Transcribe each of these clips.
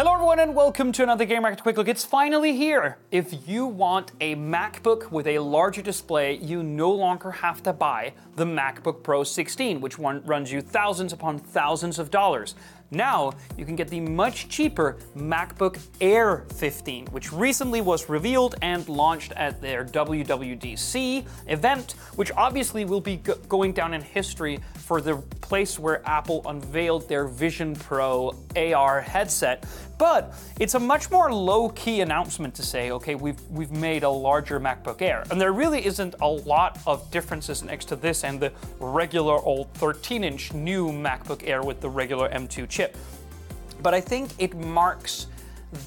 Hello, everyone, and welcome to another Game Gamereactor Quick Look. It's finally here. If you want a MacBook with a larger display, you no longer have to buy the MacBook Pro 16, which one runs you thousands upon thousands of dollars. Now you can get the much cheaper MacBook Air 15, which recently was revealed and launched at their WWDC event, which obviously will be go- going down in history for the place where Apple unveiled their Vision Pro AR headset. But it's a much more low-key announcement to say, okay, we've we've made a larger MacBook Air, and there really isn't a lot of differences next to this and the regular old 13-inch new MacBook Air with the regular M2 chip. But I think it marks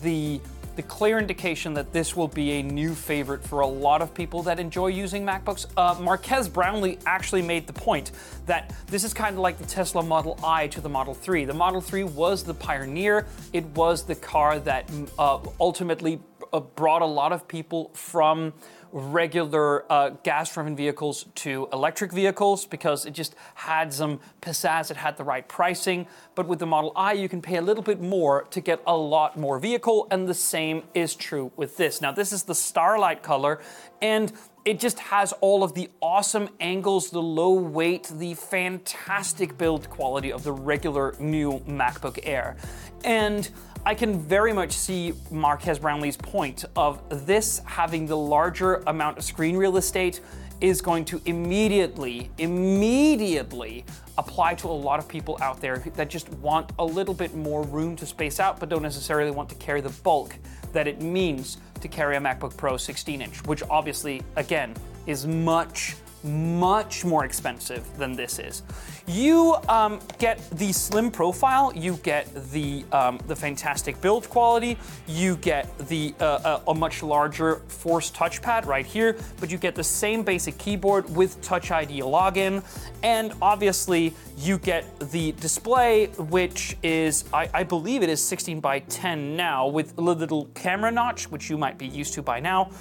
the the clear indication that this will be a new favorite for a lot of people that enjoy using MacBooks. Uh, Marques Brownlee actually made the point that this is kind of like the Tesla Model Y to the Model 3. The Model 3 was the pioneer, it was the car that uh, ultimately uh, brought a lot of people from regular uh, gas driven vehicles to electric vehicles because it just had some pizzazz, it had the right pricing. But with the Model Y, you can pay a little bit more to get a lot more vehicle, and the same is true with this. Now, this is the Starlight color, and it just has all of the awesome angles, the low weight, the fantastic build quality of the regular new MacBook Air. And I can very much see Marques Brownlee's point of this having the larger amount of screen real estate is going to immediately, immediately apply to a lot of people out there that just want a little bit more room to space out, but don't necessarily want to carry the bulk that it means to carry a MacBook Pro 16 inch, which obviously, again, is much, much more expensive than this is. You um, get the slim profile, you get the um, the fantastic build quality, you get the uh, uh, a much larger Force touchpad right here, but you get the same basic keyboard with Touch ID login, and obviously you get the display, which is I, I believe it is 16 by 10 now, with a little camera notch, which you might be used to by now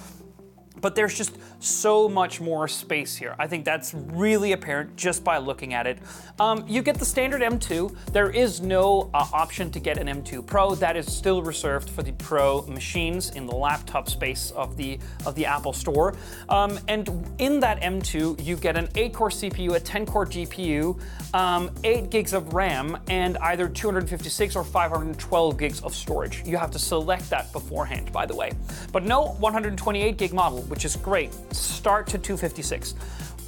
but there's just so much more space here. I think that's really apparent just by looking at it. Um, you get the standard M2. There is no uh, option to get an M2 Pro. That is still reserved for the Pro machines in the laptop space of the of the Apple Store. Um, and in that M2, you get an 8-core CPU, a 10-core GPU, um, 8 gigs of RAM, and either 256 or 512 gigs of storage. You have to select that beforehand, by the way. But no 128 gig model which is great. Start to 256.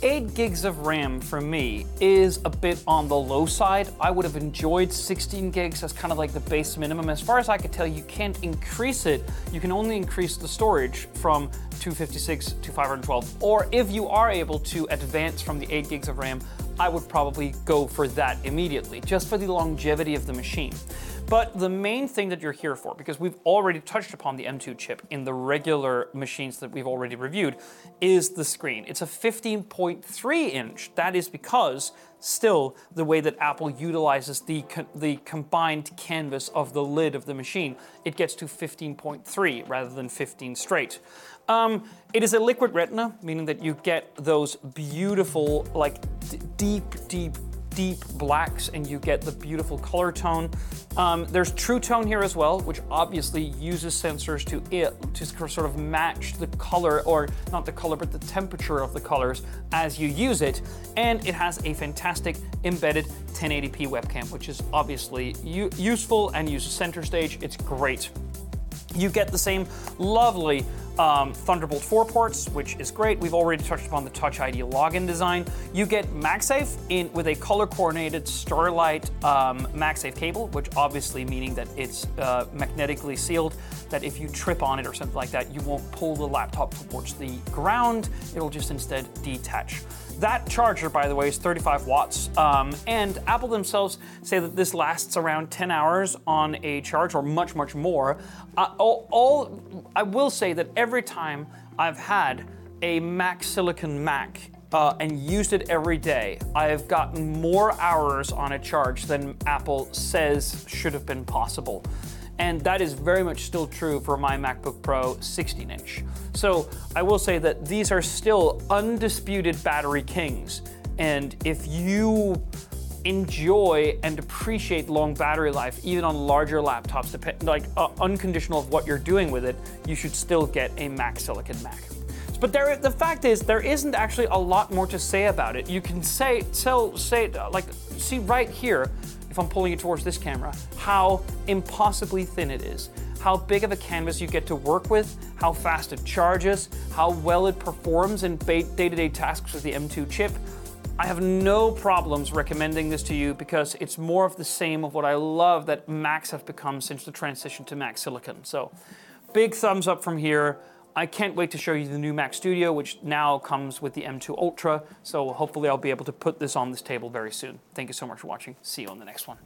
8 gigs of RAM for me is a bit on the low side. I would have enjoyed 16 gigs as kind of like the base minimum. As far as I could tell, you can't increase it. You can only increase the storage from 256 to 512. Or if you are able to advance from the 8 gigs of RAM, I would probably go for that immediately, just for the longevity of the machine. But the main thing that you're here for, because we've already touched upon the M2 chip in the regular machines that we've already reviewed, is the screen. It's a 15.3 inch. That is because still the way that Apple utilizes the, co- the combined canvas of the lid of the machine, it gets to 15.3 rather than 15 straight. Um, it is a liquid retina, meaning that you get those beautiful, like d- deep, deep deep blacks and you get the beautiful color tone. Um, there's True Tone here as well, which obviously uses sensors to it to sort of match the color, or not the color, but the temperature of the colors as you use it. And it has a fantastic embedded 1080p webcam, which is obviously useful and uses center stage. It's great. You get the same lovely um, Thunderbolt 4 ports, which is great. We've already touched upon the Touch ID login design. You get MagSafe in with a color-coordinated Starlight um, MagSafe cable, which obviously meaning that it's uh, magnetically sealed. That if you trip on it or something like that, you won't pull the laptop towards the ground. It'll just instead detach. That charger, by the way, is 35 watts, um, and Apple themselves say that this lasts around 10 hours on a charge, or much, much more. Uh, all, all, I will say that every time I've had a Mac Silicon Mac uh, and used it every day, I have gotten more hours on a charge than Apple says should have been possible. And that is very much still true for my MacBook Pro 16 inch. So I will say that these are still undisputed battery kings. And if you enjoy and appreciate long battery life even on larger laptops, like uh, unconditional of what you're doing with it, you should still get a Mac Silicon Mac. But there, the fact is, there isn't actually a lot more to say about it. You can say, tell, say, like, see right here, if I'm pulling it towards this camera, how impossibly thin it is, how big of a canvas you get to work with, how fast it charges, how well it performs in day-to-day tasks with the M2 chip. I have no problems recommending this to you because it's more of the same of what I love that Macs have become since the transition to Mac Silicon. So big thumbs up from here. I can't wait to show you the new Mac Studio, which now comes with the M2 Ultra. So hopefully I'll be able to put this on this table very soon. Thank you so much for watching. See you on the next one.